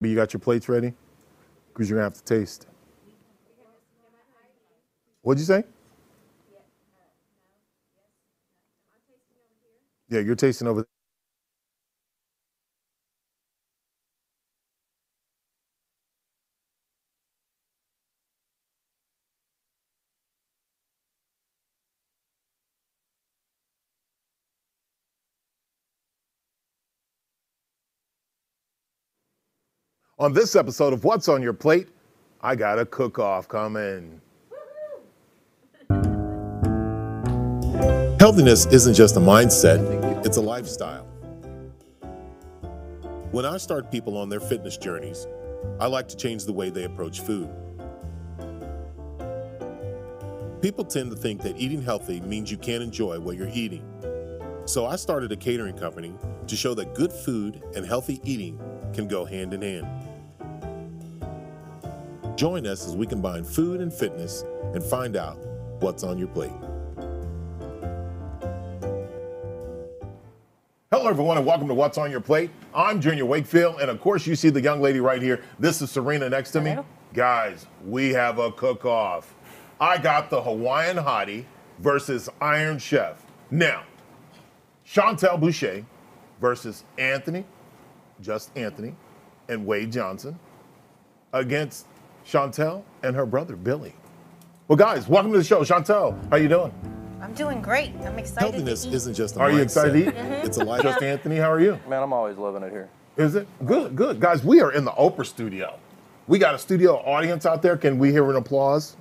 You got your plates ready? Because you're going to have to taste. What'd you say? Yeah, you're tasting over there. On this episode of What's on Your Plate, I got a cook off coming. Healthiness isn't just a mindset, it's a lifestyle. When I start people on their fitness journeys, I like to change the way they approach food. People tend to think that eating healthy means you can't enjoy what you're eating. So I started a catering company to show that good food and healthy eating can go hand in hand. Join us as we combine food and fitness and find out what's on your plate. Hello, everyone, and welcome to What's on Your Plate. I'm Junior Wakefield, and of course, you see the young lady right here. This is Serena next to me. Hello. Guys, we have a cook off. I got the Hawaiian Hottie versus Iron Chef. Now, Chantel Boucher versus Anthony, just Anthony, and Wade Johnson against Chantel and her brother Billy. Well, guys, welcome to the show. Chantel, how are you doing? I'm doing great. I'm excited. Healthiness to eat. isn't just a Are you mindset. excited to eat? It's a life. Just Anthony, how are you? Man, I'm always loving it here. Is it good? Good, guys. We are in the Oprah studio. We got a studio audience out there. Can we hear an applause?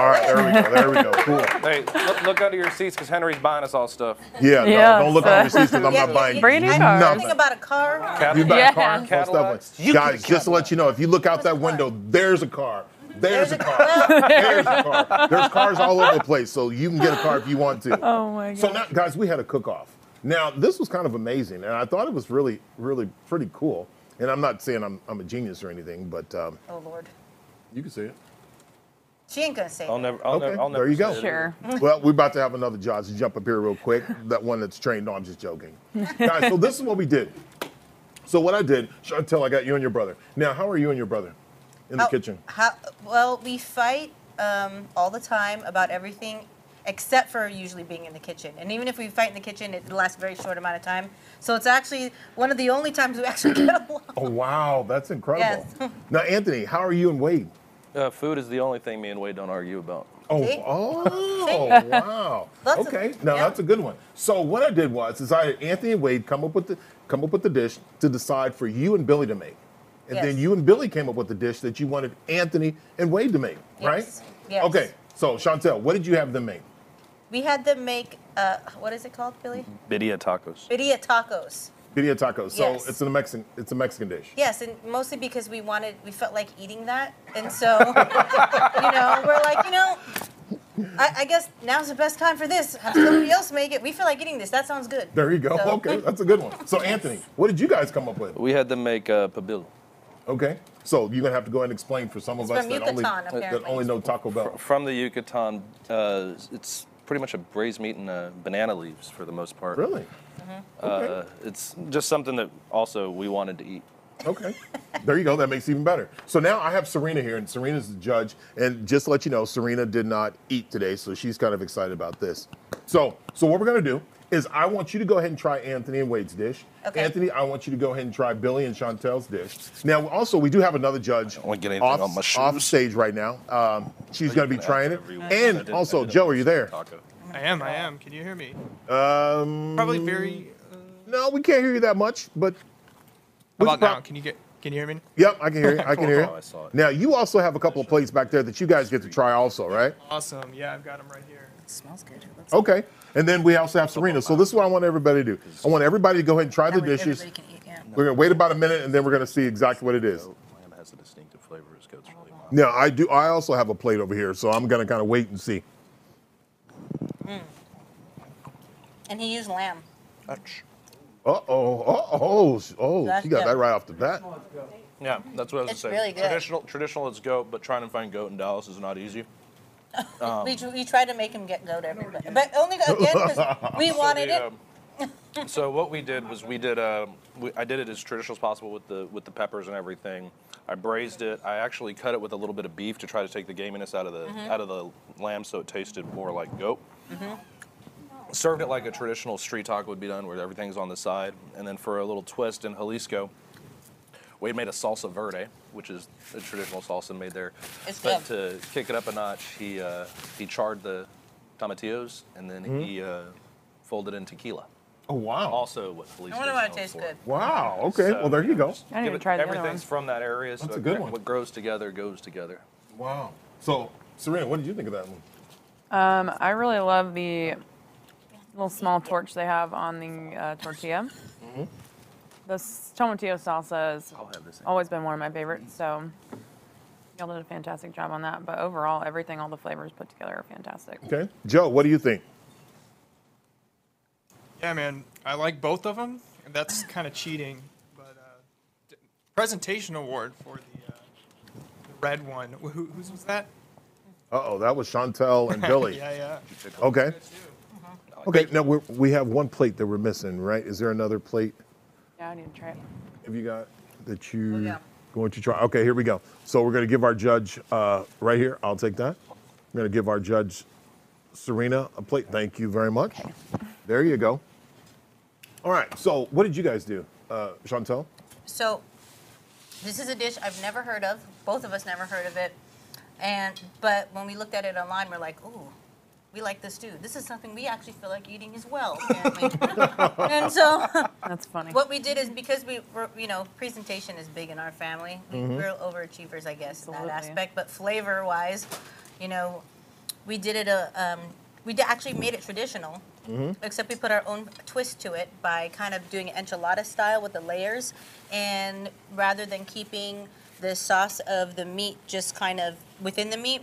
All right, there we go. There we go. Cool. Hey, look, look under your seats because Henry's buying us all stuff. Yeah, no, Yes. don't look under your seats because I'm Yeah, not buying Brady nothing. cars. Something about a car. Cat- You buy a car? Most Cadillacs. definitely. You Guys, just to let you know, if you look out that window, there's a car. There's a car. There's a car. There's cars all over the place, so you can get a car if you want to. Oh my god. So now, guys, we had a cook-off. Now, this was kind of amazing, and I thought it was really, really pretty cool. And I'm not saying I'm, I'm a genius or anything, but um, Oh Lord, you can see it. She ain't gonna say. I'll never. I'll Okay, never. I'll never there you go. say it. Sure. Well, we're about to have another Josh jump up here real quick. That one that's trained. No, I'm just joking. Guys, so this is what we did. So what I did, Chantel, I got you and your brother. Now, how are you and your brother in the How- kitchen? How, well, we fight um, all the time about everything, except for usually being in the kitchen. And even if we fight in the kitchen, it lasts a very short amount of time. So it's actually one of the only times we actually get along. Oh wow, that's incredible. Yes. now, Anthony, how are you and Wade? Uh, food is the only thing me and Wade don't argue about. Oh, See? oh, wow. Lots of- okay, now yeah. that's a good one. So what I did was, is I had Anthony and Wade come up with the come up with the dish to decide for you and Billy to make, and then you and Billy came up with the dish that you wanted Anthony and Wade to make, right? Yes, yes. Okay. So Chantel, what did you have them make? We had them make uh, what is it called, Billy? Birria tacos. Birria tacos. Birria tacos. So Yes. it's a Mexican. It's a Mexican dish. Yes, and mostly because we wanted, we felt like eating that, and so, you know, we're like, you know, I, I guess now's the best time for this. Have somebody else make it. We feel like eating this. That sounds good. There you go. So- Okay, that's a good one. So Anthony, what did you guys come up with? We had them make uh, pibil. Okay. So you're gonna have to go ahead and explain for some of It's us from that only Yucatan, that apparently. only know Taco Bell. From the Yucatan, uh, it's pretty much a braised meat and uh, banana leaves for the most part. Really? Uh, it's just something that also we wanted to eat. Okay. there you go. That makes it even better. So now I have Serena here, and Serena's the judge. And just to let you know, Serena did not eat today, so she's kind of excited about this. So, so what we're gonna do is I want you to go ahead and try Anthony and Wade's dish. Okay. Anthony, I want you to go ahead and try Billy and Chantel's dish. Now, also we do have another judge wanna get off, on my off stage right now. Um, she's gonna be trying it. everyone. I didn't- And also, Joe, are you there? Taco. I am, I am. Can you hear me? Um, Probably very. Uh, No, we can't hear you that much, but. how about can prob- now? Can you get? Can you hear me? Yep, I can hear you. I can hear Oh, I you. saw it. Now you also have a couple of plates back there that you guys get to try also, right? Awesome. Yeah, I've got them right here. smells good. Looks Okay. And then we also have Serena. So this is what I want everybody to do. I want everybody to go ahead and try the dishes. everybody can eat, yeah. We're gonna wait about a minute and then we're gonna see exactly what it is. Goat lamb has a distinctive flavor. His goat's really mild. Now I do. I also have a plate over here, so I'm gonna kind of wait and see. Mm. And he used lamb. Uh oh. Uh oh. Oh. That's She got good. that right off the bat. Yeah, that's what I was It's saying. really good. Traditional, traditional is goat, but trying to find goat in Dallas is not easy. we, tr- we tried to make him get goat everybody, but only again because we wanted The, it. um, So what we did was we did uh, we, I did it as traditional as possible with the with the peppers and everything. I braised it. I actually cut it with a little bit of beef to try to take the gaminess out of the out of the lamb, so it tasted more like goat. Served it like a traditional street taco would be done, where everything's on the side, and then for a little twist in Jalisco, we made a salsa verde, which is a traditional salsa made there. It's but good. to kick it up a notch, he uh, he charred the tomatillos and then he uh, folded in tequila. Oh wow. Also, what Jalisco I wonder why it tastes good. Wow. Okay. well, there you go. I didn't even try the other Everything's one. from that area, so That's a it- good one. what grows together goes together. Wow. So, Serena, what did you think of that one? Um, I really love the little small torch they have on the uh, tortilla. Mm-hmm. The tomatillo salsa has I'll have this. always been one of my favorites, so y'all did a fantastic job on that. But overall, everything, all the flavors put together are fantastic. Okay. Joe, what do you think? Yeah, man, I like both of them, and that's kind of cheating. But uh, d- presentation award for the, uh, the red one. Wh- Who, whose was that? Uh oh, that was Chantel and Billy. yeah, yeah. Okay. Okay. Now we're, we have one plate that we're missing, right? Is there another plate? Yeah, I need to try it. Have you got that you Oh, yeah. going to try? Okay, here we go. So we're going to give our judge uh, right here. I'll take that. We're going to give our judge Serena a plate. Thank you very much. Okay. There you go. All right. So what did you guys do, uh, Chantel? So, this is a dish I've never heard of. Both of us never heard of it. And but when we looked at it online, we're like, ooh, we like this too. This is something we actually feel like eating as well. apparently. and so, That's funny. what we did is because we were, you know, presentation is big in our family. We, mm-hmm. We're overachievers, I guess, in that aspect. But flavor-wise, you know, we did it a. Um, we did actually made it traditional, mm-hmm. except we put our own twist to it by kind of doing it enchilada style with the layers, and rather than keeping the sauce of the meat just kind of within the meat,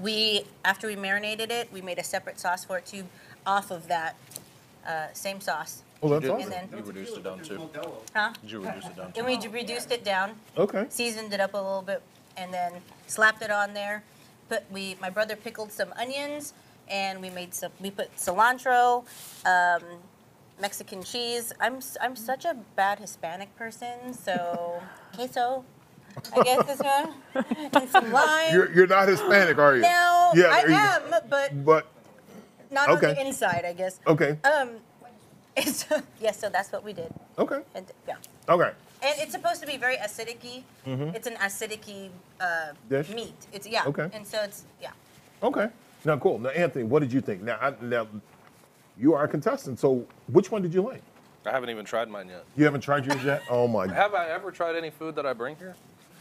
we after we marinated it, we made a separate sauce for it too, off of that uh, same sauce. Oh, that's awesome. And then- you reduced it down to. Huh? Did you reduce it down to? And we d- reduced it down, Okay. seasoned it up a little bit, and then slapped it on there. Put we my brother pickled some onions, and we made some. We put cilantro, um, Mexican cheese. I'm s- I'm such a bad Hispanic person, so queso. I guess is one. And some lime. You're, you're not Hispanic, are you? no, Yeah, I there you am, but But not on the Okay. inside, I guess. okay. Um, it's, yes, so that's what we did, Okay. and yeah. Okay. And it's supposed to be very acidic-y. It's an acidic-y uh, Mm-hmm. Dish? meat. It's yeah. Okay. And so it's yeah. Okay. Now, cool. Now, Anthony, what did you think? Now, I, now, you are a contestant. So, which one did you like? I haven't even tried mine yet. You haven't tried yours yet? Oh my! God. Have I ever tried any food that I bring here?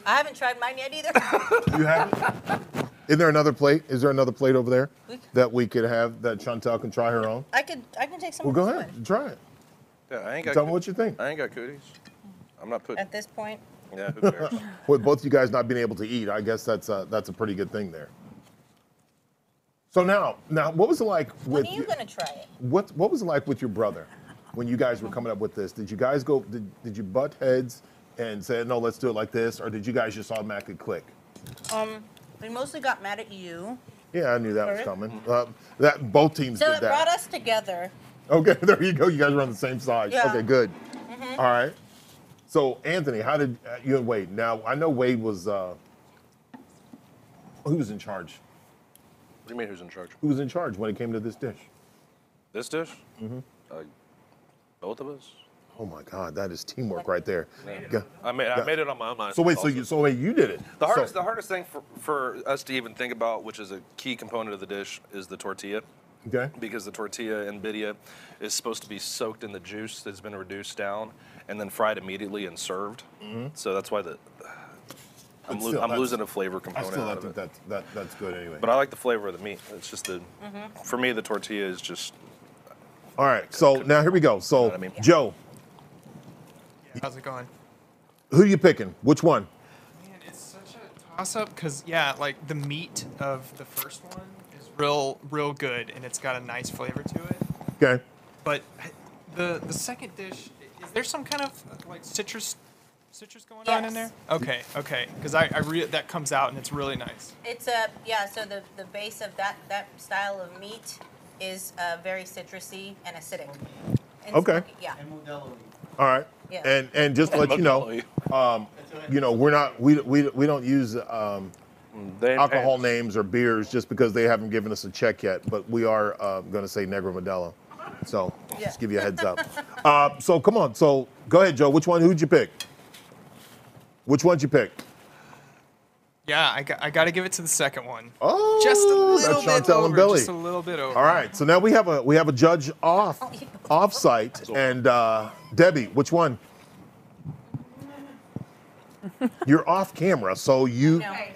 I haven't tried mine yet either. You haven't? Is there another plate? Is there another plate over there We- that we could have that Chantel can try her own? I could I can take some. Well, go ahead, one. try it. Yeah, I ain't got. Tell me what you think. I ain't got cooties. I'm not putting. At this point, Yeah, who cares? With both you guys not being able to eat, I guess that's a, that's a pretty good thing there. So now, now, what was it like with? when are you you- gonna try it? what what was it like with your brother when you guys were coming up with this? Did you guys go? Did, did you butt heads and said, no, let's do it like this, or did you guys just automatically click? Um, we mostly got mad at you, Yeah, I knew that was Sorry? coming. Uh, that both teams did. so did it brought us together. Okay, there you go. You guys are on the same side. Yeah. Okay, good. All right. So Anthony, how did uh, you and Wade? Now I know Wade was uh, who was in charge. What do you mean who's in charge? Who was in charge when it came to this dish? This dish? Mm-hmm. Uh, both of us. Oh my God, that is teamwork right there. Go- I made. I made it on my own. So wait, so you so wait, you did it. The hardest, So- the hardest thing for, for us to even think about, which is a key component of the dish, is the tortilla. okay. Because the tortilla in Birria is supposed to be soaked in the juice that's been reduced down and then fried immediately and served. Mm-hmm. So that's why the I'm, But lo- still, I'm that's- losing a flavor I component still out don't of think it. that, that that's good anyway. But I like the flavor of the meat. It's just the, mm-hmm. for me, the tortilla is just. All right, so now here we go. So I mean? Joe, How's it going? who are you picking? Which one? Man, it's such a toss up because yeah, like the meat of the first one is real, real good, and it's got a nice flavor to it. Okay. But the the second dish, is there some kind of like citrus, citrus going on in there? Okay, okay, because I, I re- that comes out and it's really nice. It's a yeah. So the the base of that that style of meat is uh, very citrusy and acidic, And Okay. smoky, Yeah. And Modelo. All right. Yeah. And and just to let you know, um, you know, we're not we we we don't use um, They- alcohol names or beers just because they haven't given us a check yet, but we are uh, going to say Negro Modelo. So Yeah. just give you a heads up. uh, so come on. So go ahead, Joe. Which one? Who'd you pick? Which one'd you pick? Yeah, I got, I got to give it to the second one. Oh, just a little that's bit Chantel over. and Billy. Just a little bit over. All right. So now we have a we have a judge off off site, and uh, Debbie, which one? You're off camera, so you. Okay,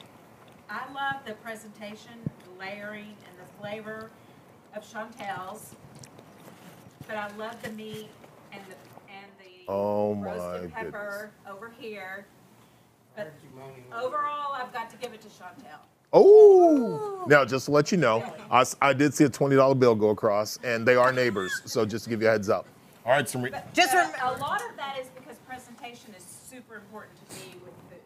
I love the presentation, the layering, and the flavor of Chantel's. But I love the meat and the, and the Oh my roasted pepper over here. But overall, I've got to give it to Chantel. Oh, now just to let you know, I, s- I did see a twenty dollar bill go across, and they are neighbors. So just to give you a heads up. All right, Samri. But Just but rem- a lot of that is because presentation is super important to me with food.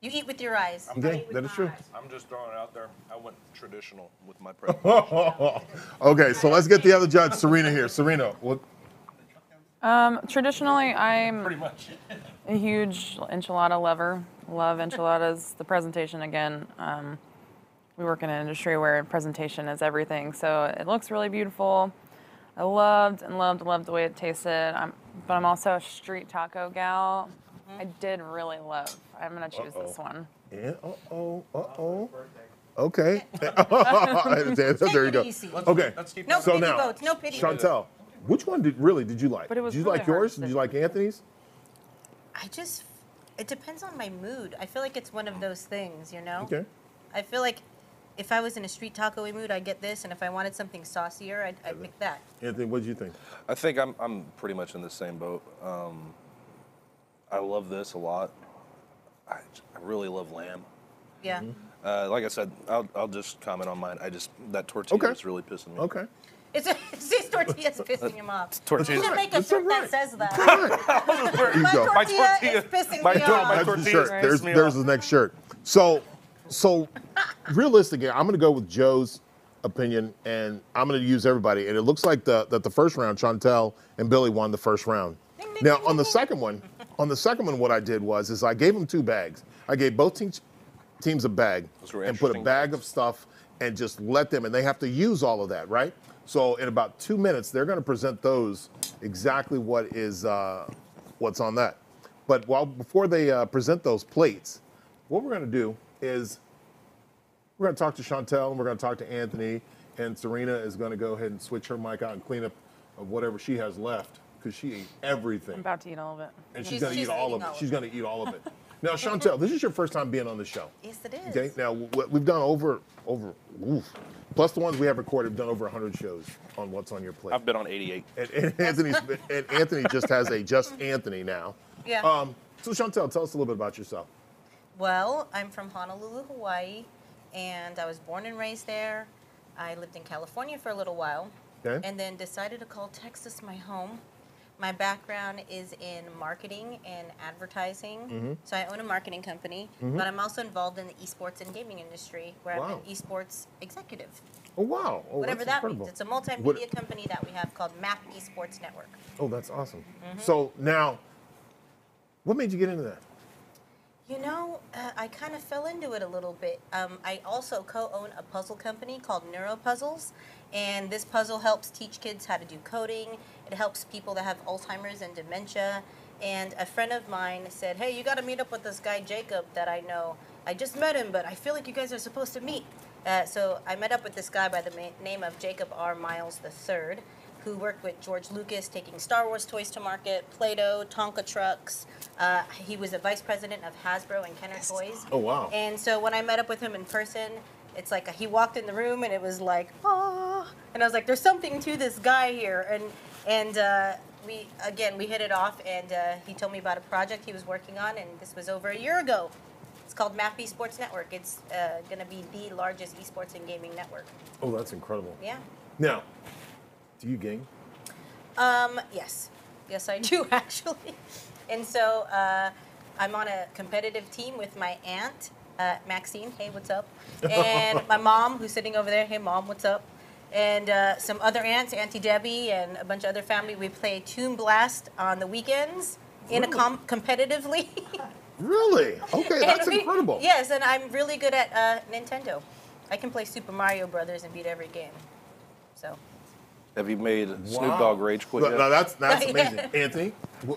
You eat with your eyes. I Okay, eat with that is my true. eyes. I'm just throwing it out there. I went traditional with my presentation. Okay, so let's get the other judge, Serena here. Serena, what? Um, traditionally, I'm Pretty much. a huge enchilada lover. Love enchiladas. The presentation again. Um, we work in an industry where presentation is everything, so it looks really beautiful. I loved and loved loved the way it tasted. I'm, but I'm also a street taco gal. I did really love. I'm gonna choose this Uh-oh. one. Yeah. Uh oh. Uh oh. Okay. there you go. easy. Okay. Let's keep No So pity now, votes. No pity votes. Chantel, which one did really did you like? But it was did you really like hard yours? to Did you like Anthony's? I just, it depends on my mood. I feel like it's one of those things, you know? Okay. I feel like if I was in a street taco mood, I'd get this, and if I wanted something saucier, I'd, I'd pick that. Anthony, what do you think? I think I'm I'm pretty much in the same boat. Um, I love this a lot. I, I really love lamb. Yeah. Mm-hmm. Uh, like I said, I'll, I'll just comment on mine. I just that tortilla Okay. is really pissing me. Off. Okay. It's, it's these tortillas pissing him off. tortillas. You should make a That's shirt all right. that says that. There you My go. tortilla, is pissing my me tor- off. my That's the tortillas shirt. piss There's me there's off. the next shirt. So, so realistically, I'm going to go with Joe's opinion, and I'm going to use everybody. And it looks like the that the first round, Chantel and Billy won the first round. Ding, ding, Now ding, on the ding, second one, on the second one, what I did was is I gave them two bags. I gave both teams teams a bag and put a bag bags. of stuff and just let them, and they have to use all of that, right? So in about two minutes, they're going to present those exactly what is uh, what's on that. But while before they uh, present those plates, what we're going to do is we're going to talk to Chantel and we're going to talk to Anthony, and Serena is going to go ahead and switch her mic out and clean up of whatever she has left because she ate everything I'm about to eat all of it. and she's, She's- going to eat all of it. all She's going to eat all of it. Now, Chantel, this is your first time being on the show. Yes, it is. Okay. Now w- we've done over over oof, plus the ones we have recorded. We've done over 100 shows on what's on your plate. I've been on 88. and, and Anthony's and Anthony just has a just Anthony now. Yeah. Um, so Chantel, tell us a little bit about yourself. Well, I'm from Honolulu, Hawaii, and I was born and raised there. I lived in California for a little while, Okay. and then decided to call Texas my home. My background is in marketing and advertising, Mm-hmm. so I own a marketing company, but I'm also involved in the esports and gaming industry, where I'm an esports executive. Oh wow. Oh, Whatever that incredible. means. It's a multimedia What- company that we have called Map Esports Network. Oh, that's awesome. Mm-hmm. So now, what made you get into that? You know, uh, I kind of fell into it a little bit. Um, I also co-own a puzzle company called NeuroPuzzles, and this puzzle helps teach kids how to do coding. It helps people that have Alzheimer's and dementia. And a friend of mine said, "Hey, you got to meet up with this guy Jacob that I know. I just met him, but I feel like you guys are supposed to meet." Uh, so I met up with this guy by the name of Jacob R. Miles III, who worked with George Lucas taking Star Wars toys to market, Play-Doh, Tonka trucks. Uh, he was a vice president of Hasbro and Kenner Toys. Oh, wow. And so when I met up with him in person, it's like he walked in the room and it was like, ah, and I was like, there's something to this guy here, and and uh, we again we hit it off, and uh, he told me about a project he was working on, and this was over a year ago. It's called Map Esports Network. It's uh, going to be the largest esports and gaming network. Oh, that's incredible. Yeah. Now, do you game? Um, yes. Yes, I do, actually. And so uh, I'm on a competitive team with my aunt, uh, Maxine. Hey, what's up? And my mom, who's sitting over there. Hey, mom, what's up? and uh, some other aunts, Auntie Debbie, and a bunch of other family. We play Toon Blast on the weekends in a com- competitively. Really? Okay, that's we- incredible. Yes, and I'm really good at uh, Nintendo. I can play Super Mario Brothers and beat every game. So Have you made Snoop Dogg rage quit Look, yet? Now that's that's amazing, Anthony. wh-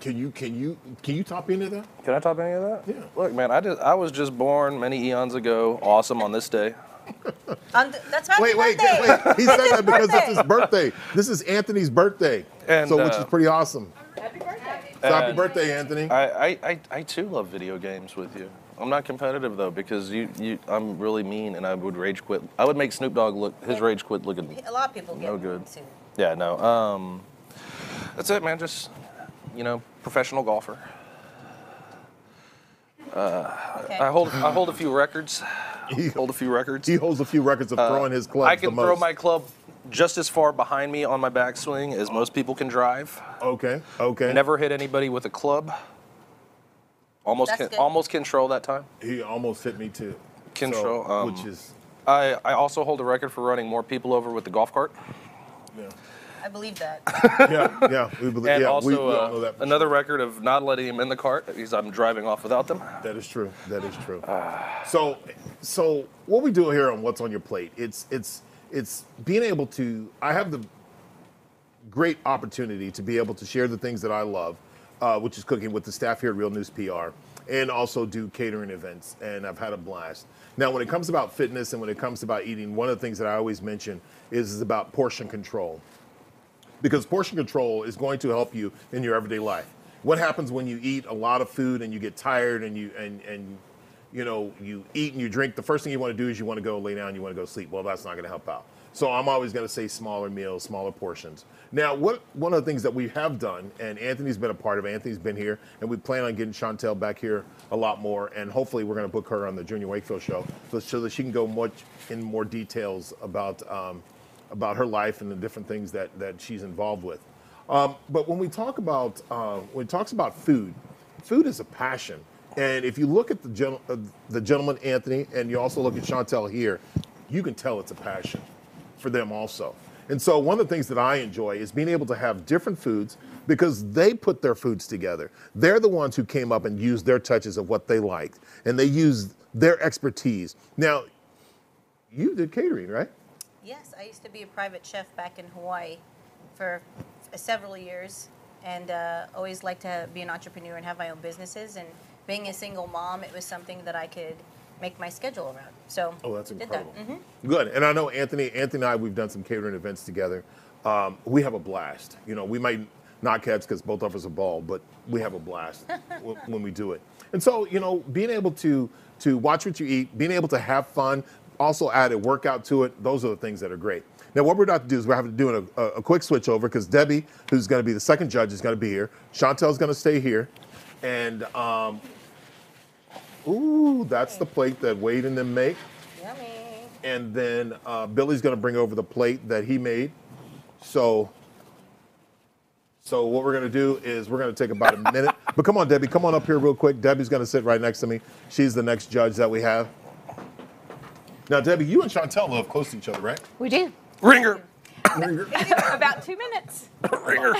Can you can you can you top any of that? Can I top any of that? Yeah. Look, man, I just I was just born many eons ago. Awesome on this day. on th- that's happy Wait, wait, birthday. wait. He said that because it's his birthday. birthday. This is Anthony's birthday, And, so which uh, is pretty awesome. Happy birthday. So happy and- birthday, Anthony. I, I, I, I too love video games with you. I'm not competitive though because you, you I'm really mean and I would rage quit. I would make Snoop Dogg look his rage quit look at me. A lot of people get No good. Too. Yeah, no. Um, that's it, man. Just you know, professional golfer. Okay. I hold I hold a few records. He, Hold a few records. he holds a few records of throwing his clubs Uh, I can the throw most. my club just as far behind me on my backswing as most people can drive. Okay, okay. Never hit anybody with a club. Almost That's can, good. almost control that time. He almost hit me too. Control, So, um, which is I, I also hold a record for running more people over with the golf cart. yeah, I believe that. yeah, yeah. We believe. And yeah, also we, we all uh, know that. for another record of not letting him in the cart because I'm driving off without them. sure. That is true. That is true. so, so what we do here on what's on your plate? It's it's it's being able to. I have the great opportunity to be able to share the things that I love, uh, which is cooking with the staff here at Real News PR, and also do catering events. And I've had a blast. Now, when it comes about fitness and when it comes about eating, one of the things that I always mention is, is about portion control. Because portion control is going to help you in your everyday life. What happens when you eat a lot of food and you get tired and you and and you know you eat and you drink? The first thing you want to do is you want to go lay down, you want to go sleep. Well, that's not going to help out. So I'm always going to say smaller meals, smaller portions. Now, what one of the things that we have done, and Anthony's been a part of. Anthony's been here, and we plan on getting Chantel back here a lot more, and hopefully we're going to book her on the Junior Wakefield show, so, so that she can go much in more details about um, about her life and the different things that that she's involved with. Um, but when we talk about uh, when it talks about food, food is a passion. And if you look at the gen- uh, the gentleman Anthony, and you also look at Chantel here, you can tell it's a passion for them also. And so one of the things that I enjoy is being able to have different foods because they put their foods together. They're the ones who came up and used their touches of what they liked, and they used their expertise. Now, you did catering, right? Yes, I used to be a private chef back in Hawaii for several years, and uh, always liked to be an entrepreneur and have my own businesses. And being a single mom, it was something that I could make my schedule around. So Oh, that's incredible. That. hmm Good. And I know Anthony, Anthony and I, we've done some catering events together. Um, we have a blast. You know, we might not catch because both of us are bald, but we have a blast w- when we do it. And so, you know, being able to to watch what you eat, being able to have fun, also add a workout to it, those are the things that are great. Now, what we're about to do is we're having to do a, a, a quick switch over because Debbie, who's going to be the second judge, is going to be here. Chantel's going to stay here. And, um, ooh, that's the plate that Wade and them make Yummy. and then uh, Billy's going to bring over the plate that he made. So, so what we're going to do is we're going to take about a minute. But come on, Debbie, come on up here real quick. Debbie's going to sit right next to me. She's the next judge that we have. Now, Debbie, you and Chantel live close to each other, right? We do. Ringer. Ringer. About two minutes. Ringer.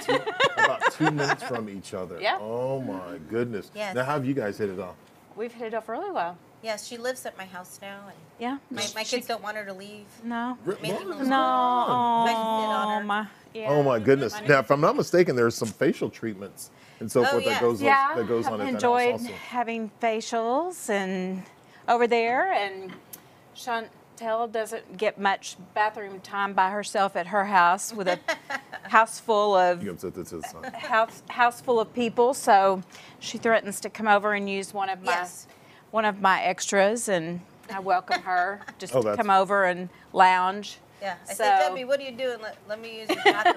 About two minutes from each other. Yeah. Oh my goodness. Yes. Now, how have you guys hit it off? We've hit it off really well. Yes, she lives at my house now, and Yeah. my, my kids don't want her to leave. No. Mainly What? No. I can sit on her. Oh my. Yeah. Oh my goodness. Now, if I'm not mistaken, there's some facial treatments and so Oh, forth that yes. goes Yeah. that goes I've on at that enjoyed also. having facials and over there, and Chantel doesn't get much bathroom time by herself at her house with a house full of You can set this to the side. house house full of people. So she threatens to come over and use one of my Yes. one of my extras, and I welcome her just Oh, to come over and lounge. Yeah, I So- said, Debbie, what are you doing? Let, let me use your bathroom.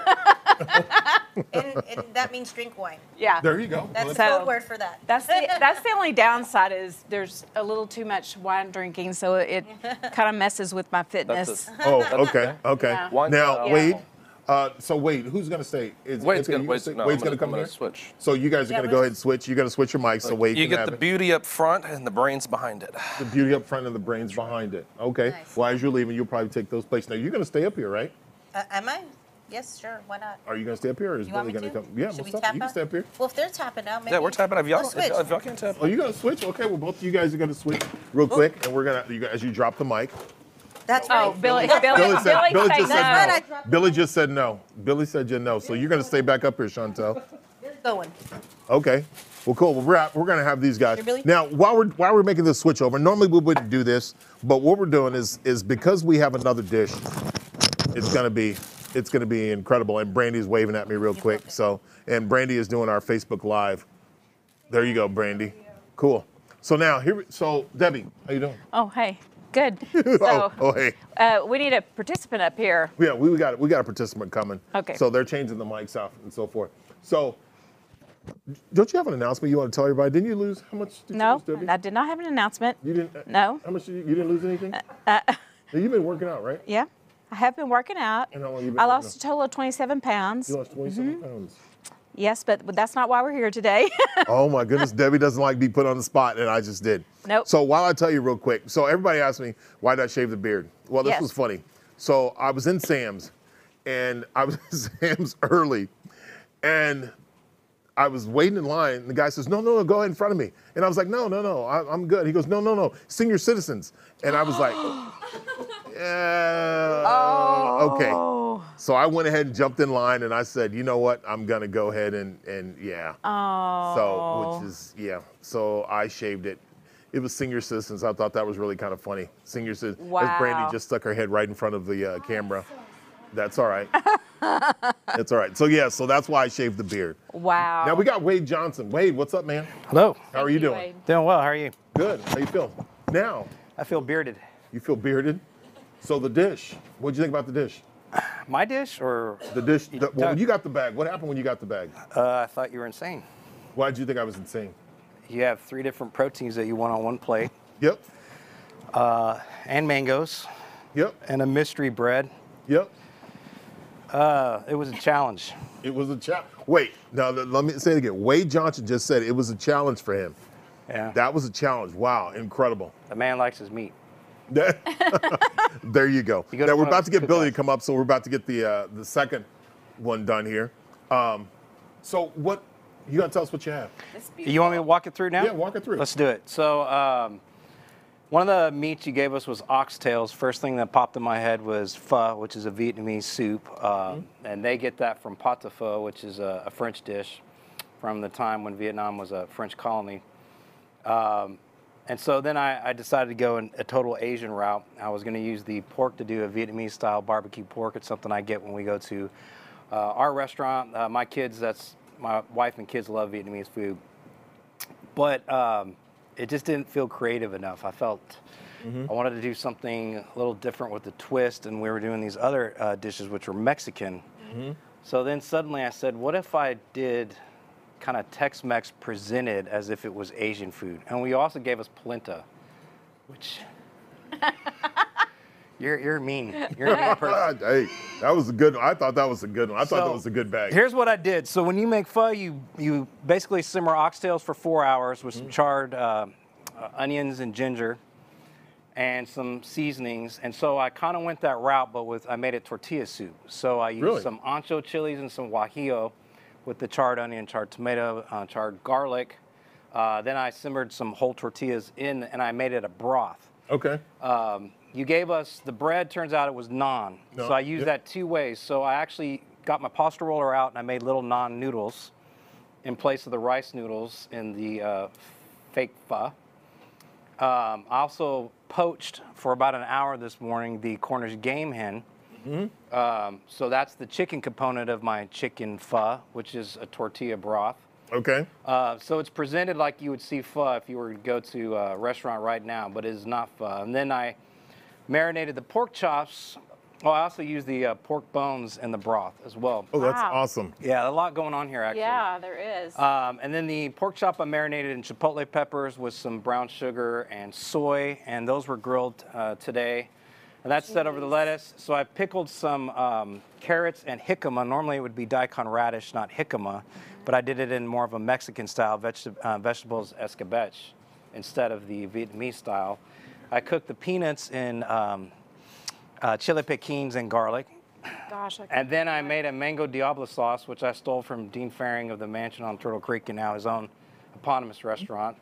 and, and that means drink wine. Yeah. There you go. That's the So- code word for that. That's the that's the only downside is there's a little too much wine drinking, so it kind of messes with my fitness. That's Oh, okay, okay. Yeah. Now, not Wade, Uh, so wait, who's gonna stay? Is Wade's Anthony, gonna, you Wade's, stay? no, Wade's I'm gonna, come I'm here. gonna switch. So you guys are Yeah, gonna go ahead and switch. You're gonna switch your mics so Wade You can get have the it. beauty up front and the brains behind it. the beauty up front and the brains behind it. Okay. Nice. Well, as you're leaving, you'll probably take those places. Now you're gonna stay up here, right? Uh, am I? Yes, sure. Why not? Are you gonna stay up here, or is You want Billy me gonna to? come? Yeah, Should most we up- tap you can out? stay up here. Well, if they're tapping out, maybe. Yeah, we're tapping. If y'all, We'll if, switch. y'all- if y'all can't tap, Oh, you gonna switch? Okay. Well, both of you guys are gonna switch real quick, and we're gonna you guys, as you drop the mic. That's oh, right. Oh, Billy, Billy, Billy, Billy said, Billy say just said That's no. right, I dropped Billy just said no. Billy said you no. So you're gonna stay back up here, Chantel. Going. Okay. Well, cool. Well, we're at, we're gonna have these guys Billy? now. While we're while we're making this switch over, normally we wouldn't do this, but what we're doing is is because we have another dish, it's gonna be it's gonna be incredible. And Brandy's waving at me real quick. So and Brandy is doing our Facebook Live. There you go, Brandy. Cool. So now here, so Debbie, how you doing? Oh, hey, good. oh, So, oh, hey. uh, we need a participant up here. Yeah, we, we got we got a participant coming. Okay. So they're changing the mics off and so forth. So, don't you have an announcement you want to tell everybody? Didn't you lose? How much did No, you lose, Debbie? I did not have an announcement. You didn't. uh, No. How much did you? You didn't lose anything. Uh, Now, You've been working out, right? yeah, I have been working out. And how long you been I lost out? a total of 27 pounds. You lost 27 Mm-hmm. pounds. Yes, but, that's not why we're here today. Oh my goodness, Debbie doesn't like to be put on the spot, and I just did. Nope. So while I tell you real quick, so everybody asked me why did I shave the beard? Well, this Yes. was funny. So I was in Sam's, and I was in Sam's early, and I was waiting in line. And the guy says, "No, no, no, go ahead in front of me." And I was like, "No, no, no, I, I'm good." He goes, "No, no, no, senior citizens." And I was like, "Yeah, okay." Oh. Oh, So I went ahead and jumped in line, and I said, "You know what? I'm gonna go ahead and and yeah." oh. So, which is yeah. So I shaved it. It was senior citizens. I thought that was really kind of funny. Senior citizens. As Brandy just stuck her head right in front of the uh, camera. That's all right. that's all right. So yeah. So that's why I shaved the beard. wow. Now we got Wade Johnson. Wade, what's up, man? Hello. How are you doing? Wade. Doing well. How are you? Good. How you feel? Now I feel bearded. you feel bearded. So the dish. What'd you think about the dish? My dish, or The dish. The, well, when you got the bag. What happened when you got the bag? uh, I thought you were insane. Why did you think I was insane? You have three different proteins that you want on one plate, Yep. and mangoes, Yep. and a mystery bread. Yep. Uh, it was a challenge. It was a challenge. Wait, now let let me say it again. Wade Johnson just said it was a challenge for him. Yeah. That was a challenge. Wow, incredible. the man likes his meat. That- there you go. You go now we're about to get Billy to come up, so we're about to get the uh, the second one done here. Um, so what? You gotta tell us what you have. You want me to walk it through now? Yeah, walk it through. Let's do it. So, um, one of the meats you gave us was oxtails. First thing that popped in my head was pho, which is a Vietnamese soup, uh, Mm-hmm. and they get that from pot-au-feu, which is a, a French dish from the time when Vietnam was a French colony. Um, and so then I, I decided to go in a total Asian route. I was going to use the pork to do a Vietnamese style barbecue pork. It's something I get when we go to uh, our restaurant. Uh, my kids, that's my wife and kids love Vietnamese food but um, it just didn't feel creative enough. I felt I wanted to do something a little different with the twist, and we were doing these other uh, dishes which were Mexican. So then suddenly I said, what if I did kind of Tex-Mex presented as if it was Asian food? And we also gave us polenta, which you're you're mean. You're a mean person. Hey, that was a good one. I thought that was a good one. I thought that was a good bag. Here's what I did. So when you make pho, you you basically simmer oxtails for four hours with Mm-hmm. some charred uh, uh, onions and ginger, and some seasonings. And so I kind of went that route, but with I made it tortilla soup. So I used Really? some ancho chilies and some guajillo, with the charred onion, charred tomato, uh, charred garlic. Uh, then I simmered some whole tortillas in, and I made it a broth. okay. Um, you gave us the bread. Turns out it was naan. No, So I used yeah. that two ways. So I actually got my pasta roller out and I made little naan noodles in place of the rice noodles in the uh, fake pho. Um, I also poached for about an hour this morning the Cornish game hen. Mm-hmm. Um, so that's the chicken component of my chicken pho, which is a tortilla broth. Okay. Uh, so it's presented like you would see pho if you were to go to a restaurant right now, but it is not pho. And then I marinated the pork chops. Oh, I also used the uh, pork bones in the broth as well. Oh, that's Wow. awesome. Yeah, a lot going on here actually. Yeah, there is. Um, and then the pork chop I marinated in chipotle peppers with some brown sugar and soy, and those were grilled uh, today. And that's set over the lettuce. So I pickled some um, carrots and jicama. Normally it would be daikon radish, not jicama, but I did it in more of a Mexican style, veg- uh, vegetables escabeche, instead of the Vietnamese style. I cooked the peanuts in um, uh, chili piquins and garlic. Gosh, I And then I made a mango diablo sauce, which I stole from Dean Fearing of the mansion on Turtle Creek and now his own eponymous restaurant.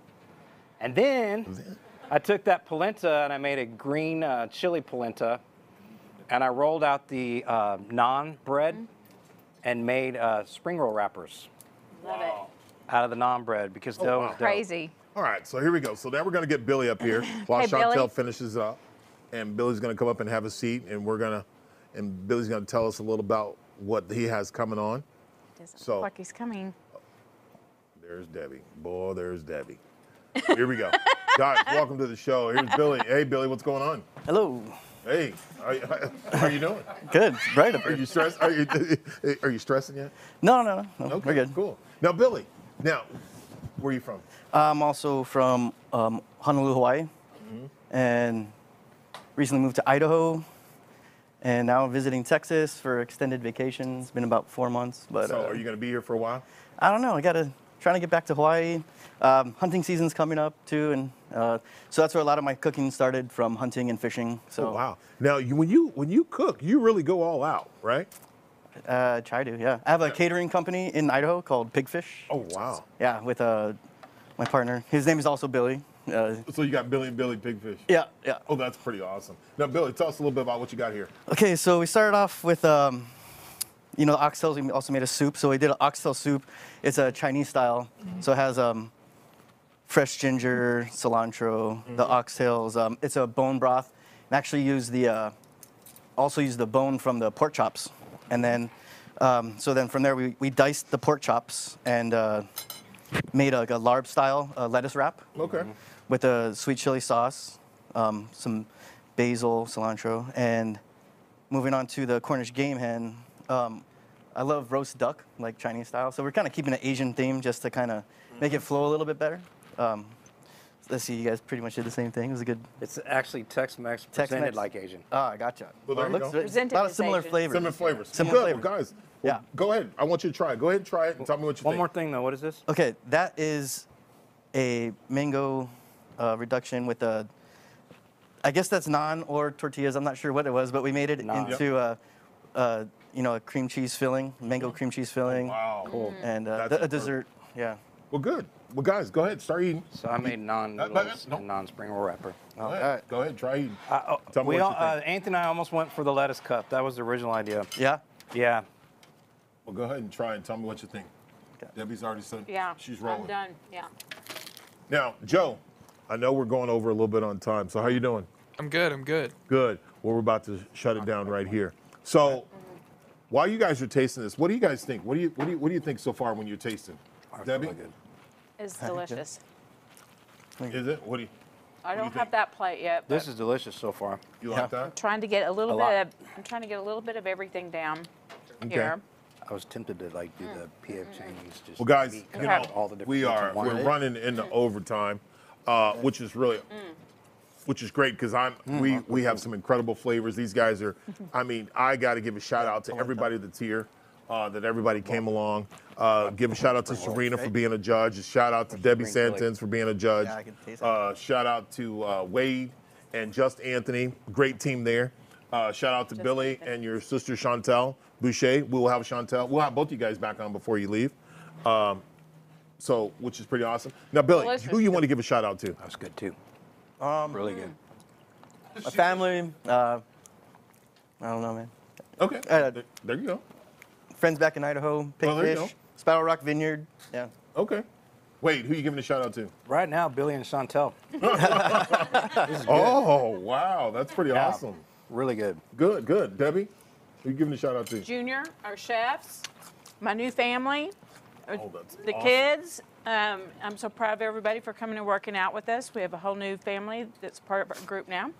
And then I took that polenta and I made a green uh, chili polenta, and I rolled out the uh, naan bread and made uh, spring roll wrappers love it. out of the naan bread because dough wow. was dope. Crazy. All right, so here we go. So now we're gonna get Billy up here while Hey, Chantel Billy. finishes up, and Billy's gonna come up and have a seat, and we're gonna, and Billy's gonna tell us a little about what he has coming on. Doesn't So- look like he's coming. There's Debbie. Boy, there's Debbie. Here we go. Guys, welcome to the show. Here's Billy. Hey, Billy, what's going on? Hello. Hey, how, how are you doing? Good. Up Are you stressed? Are you, are you stressing yet? No, no, no. no We're good. Cool. Now, Billy, now, where are you from? I'm also from um, Honolulu, Hawaii, Mm-hmm. and recently moved to Idaho, and now visiting Texas for extended vacation. It's been about four months, but So, uh, are you going to be here for a while? I don't know. I gotta trying to get back to Hawaii. Um, hunting season's coming up too, and uh, so that's where a lot of my cooking started from hunting and fishing. So Oh, wow. Now, you, when you when you cook, you really go all out, right? uh, try to. Yeah, I have a catering company in Idaho called Pigfish. Oh, wow. Yeah, with uh, my partner. His name is also Billy. Uh, So you got Billy and Billy Pigfish. yeah, yeah. Oh, that's pretty awesome. Now, Billy, tell us a little bit about what you got here. Okay, so we started off with, um, you know, the oxtails. We also made a soup. So we did an oxtail soup. It's a Chinese style. So it has um, fresh ginger, cilantro, the oxtails. Um, it's a bone broth. And actually use the, uh, also use the bone from the pork chops. And then, um, so then from there we, we diced the pork chops and uh, made a, a larb style uh, lettuce wrap Okay. with a sweet chili sauce, um, some basil, cilantro, and moving on to the Cornish game hen. Um, I love roast duck, like Chinese style. So we're kind of keeping an Asian theme just to kind of make it flow a little bit better. Um, let's see, you guys pretty much did the same thing. It was a good. It's actually Tex-Mex Tex-Mex. presented like Asian. Ah, I gotcha. Well, there it you looks go. a lot of as similar Asian. flavors. Similar flavors. Similar Good. Well, flavors. guys, well, Yeah. go ahead. I want you to try it. Go ahead and try it and tell me what you think. One think. more thing though, what is this? Okay, that is a mango uh, reduction with a. I guess that's naan or tortillas. I'm not sure what it was, but we made it Naan. into a, a, you know, a cream cheese filling, mango cream cheese filling, Wow. Cool. and uh, That's the- a dessert. Yeah. Well, good. Well, guys, go ahead. Start eating. So I made naan Uh, but- noodles no. and naan spring roll wrapper. Go ahead. all right. Go ahead. Try eating. Uh, oh, Tell me we what all, you uh, think. Anthony and I almost went for the lettuce cup. That was the original idea. Yeah. Yeah. Well, go ahead and try and tell me what you think. Okay. Debbie's already said Yeah. she's rolling. I'm done. Yeah. Now, Joe, I know we're going over a little bit on time. So how you doing? I'm good. I'm good. Good. Well, we're about to shut it down right here. So, while you guys are tasting this, what do you guys think? What do you what do you what do you think so far when you're tasting? Debbie, Really good. It's delicious. is it? What do you I do you don't think? have that plate yet. But This is delicious so far. you Yeah. like that? trying to get a little A lot. bit. Of, I'm trying to get a little bit of everything down Okay. here. I was tempted to like do the PF Chinese. Just Well, guys, meat, you cut know, all the different we bits in are one. we're running into overtime, uh, which is really, which is great because I'm we we have some incredible flavors. These guys are, I mean, I got to give a shout out to everybody that's here, uh, that everybody came along. Uh, give a shout out to Serena for being a judge. A shout out to Debbie Spring. Santens for being a judge. Yeah, I can taste it. Uh, shout out to uh, Wade and Just Anthony, great team there. Uh, shout out to Billy and your sister Chantel Boucher. We will have Chantel. We'll have both you guys back on before you leave. Um, so, which is pretty awesome. Now, Billy, Delicious. who you want to give a shout out to? That was good too. Um, Really good. my family. Uh, I don't know, man. Okay, Uh, there, there you go. Friends back in Idaho. There you go. Sparrow Rock Vineyard. Yeah. Okay. Wait, who are you giving a shout out to? Right now, Billy and Chantel. Oh, wow, that's pretty Yeah. awesome. Really good. Good, good. Debbie, who you giving a shout out to? Junior, our chefs, my new family, Oh, that's the awesome. kids. Um, I'm so proud of everybody for coming and working out with us. We have a whole new family that's part of our group now.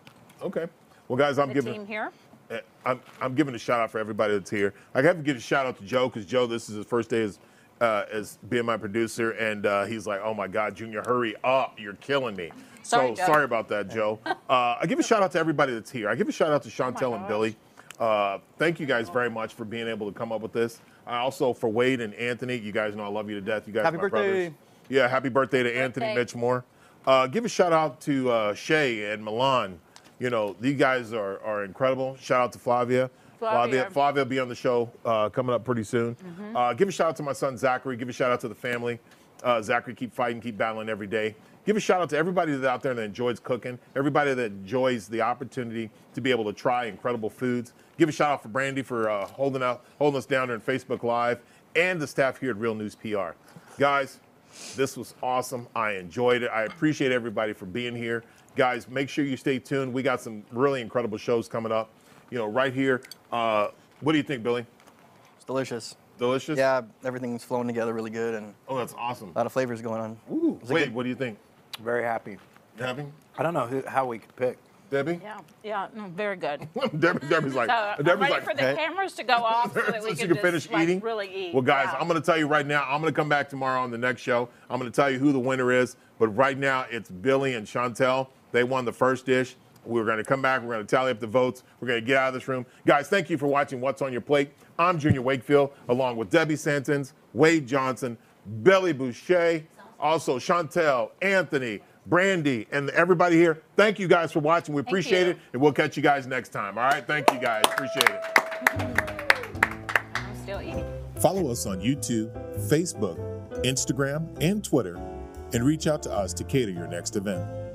Okay. Well, guys, I'm The giving. team here. Uh, I'm, I'm giving a shout out for everybody that's here. I have to give a shout out to Joe because Joe, this is his first day as uh, as being my producer, and uh, he's like, "Oh my God, Junior, hurry up! You're killing me." Sorry, so Joe. sorry about that, Joe. Uh, I give a shout out to everybody that's here. I give a shout out to Chantel and gosh. Billy. Uh, thank you guys very much for being able to come up with this. I also for Wade and Anthony. You guys know I love you to death. You guys, Happy are my brothers. Yeah, happy birthday to Anthony Birthday. Mitchmore. Uh, give a shout out to uh, Shay and Milan. You know, these guys are, are incredible. Shout out to Flavia. Flavia, Flavia. Flavia will be on the show uh, coming up pretty soon. Uh, give a shout out to my son Zachary. Give a shout out to the family. Uh, Zachary, keep fighting, keep battling every day. Give a shout out to everybody that's out there that enjoys cooking, everybody that enjoys the opportunity to be able to try incredible foods. Give a shout out for Brandy for uh, holding out, holding us down during Facebook Live, and the staff here at Real News PR. Guys, this was awesome. I enjoyed it. I appreciate everybody for being here. Guys, make sure you stay tuned. We got some really incredible shows coming up. You know, right here. Uh, what do you think, Billy? It's delicious. Delicious? Yeah, everything's flowing together really good and Oh, that's awesome. a lot of flavors going on. Ooh, Is wait, good? what do you think? Very happy. Debbie? I don't know who, how we could pick. Debbie? Yeah, yeah, no, very good. Debbie Debbie's like, So I'm Debbie's ready like, for the Hey. cameras to go off so that so we she can, can just, finish like, eating. really eat. Well, guys, Yeah. I'm going to tell you right now. I'm going to come back tomorrow on the next show. I'm going to tell you who the winner is. But right now, it's Billy and Chantel. They won the first dish. We're going to come back. We're going to tally up the votes. We're going to get out of this room. Guys, thank you for watching What's on Your Plate. I'm Junior Wakefield, along with Debbie Santons, Wade Johnson, Billy Boucher, also Chantel, Anthony, Brandy, and everybody here. Thank you guys for watching. We appreciate it. And we'll catch you guys next time. All right? Thank you guys. Appreciate it. I'm still eating. Follow us on YouTube, Facebook, Instagram, and Twitter, and reach out to us to cater your next event.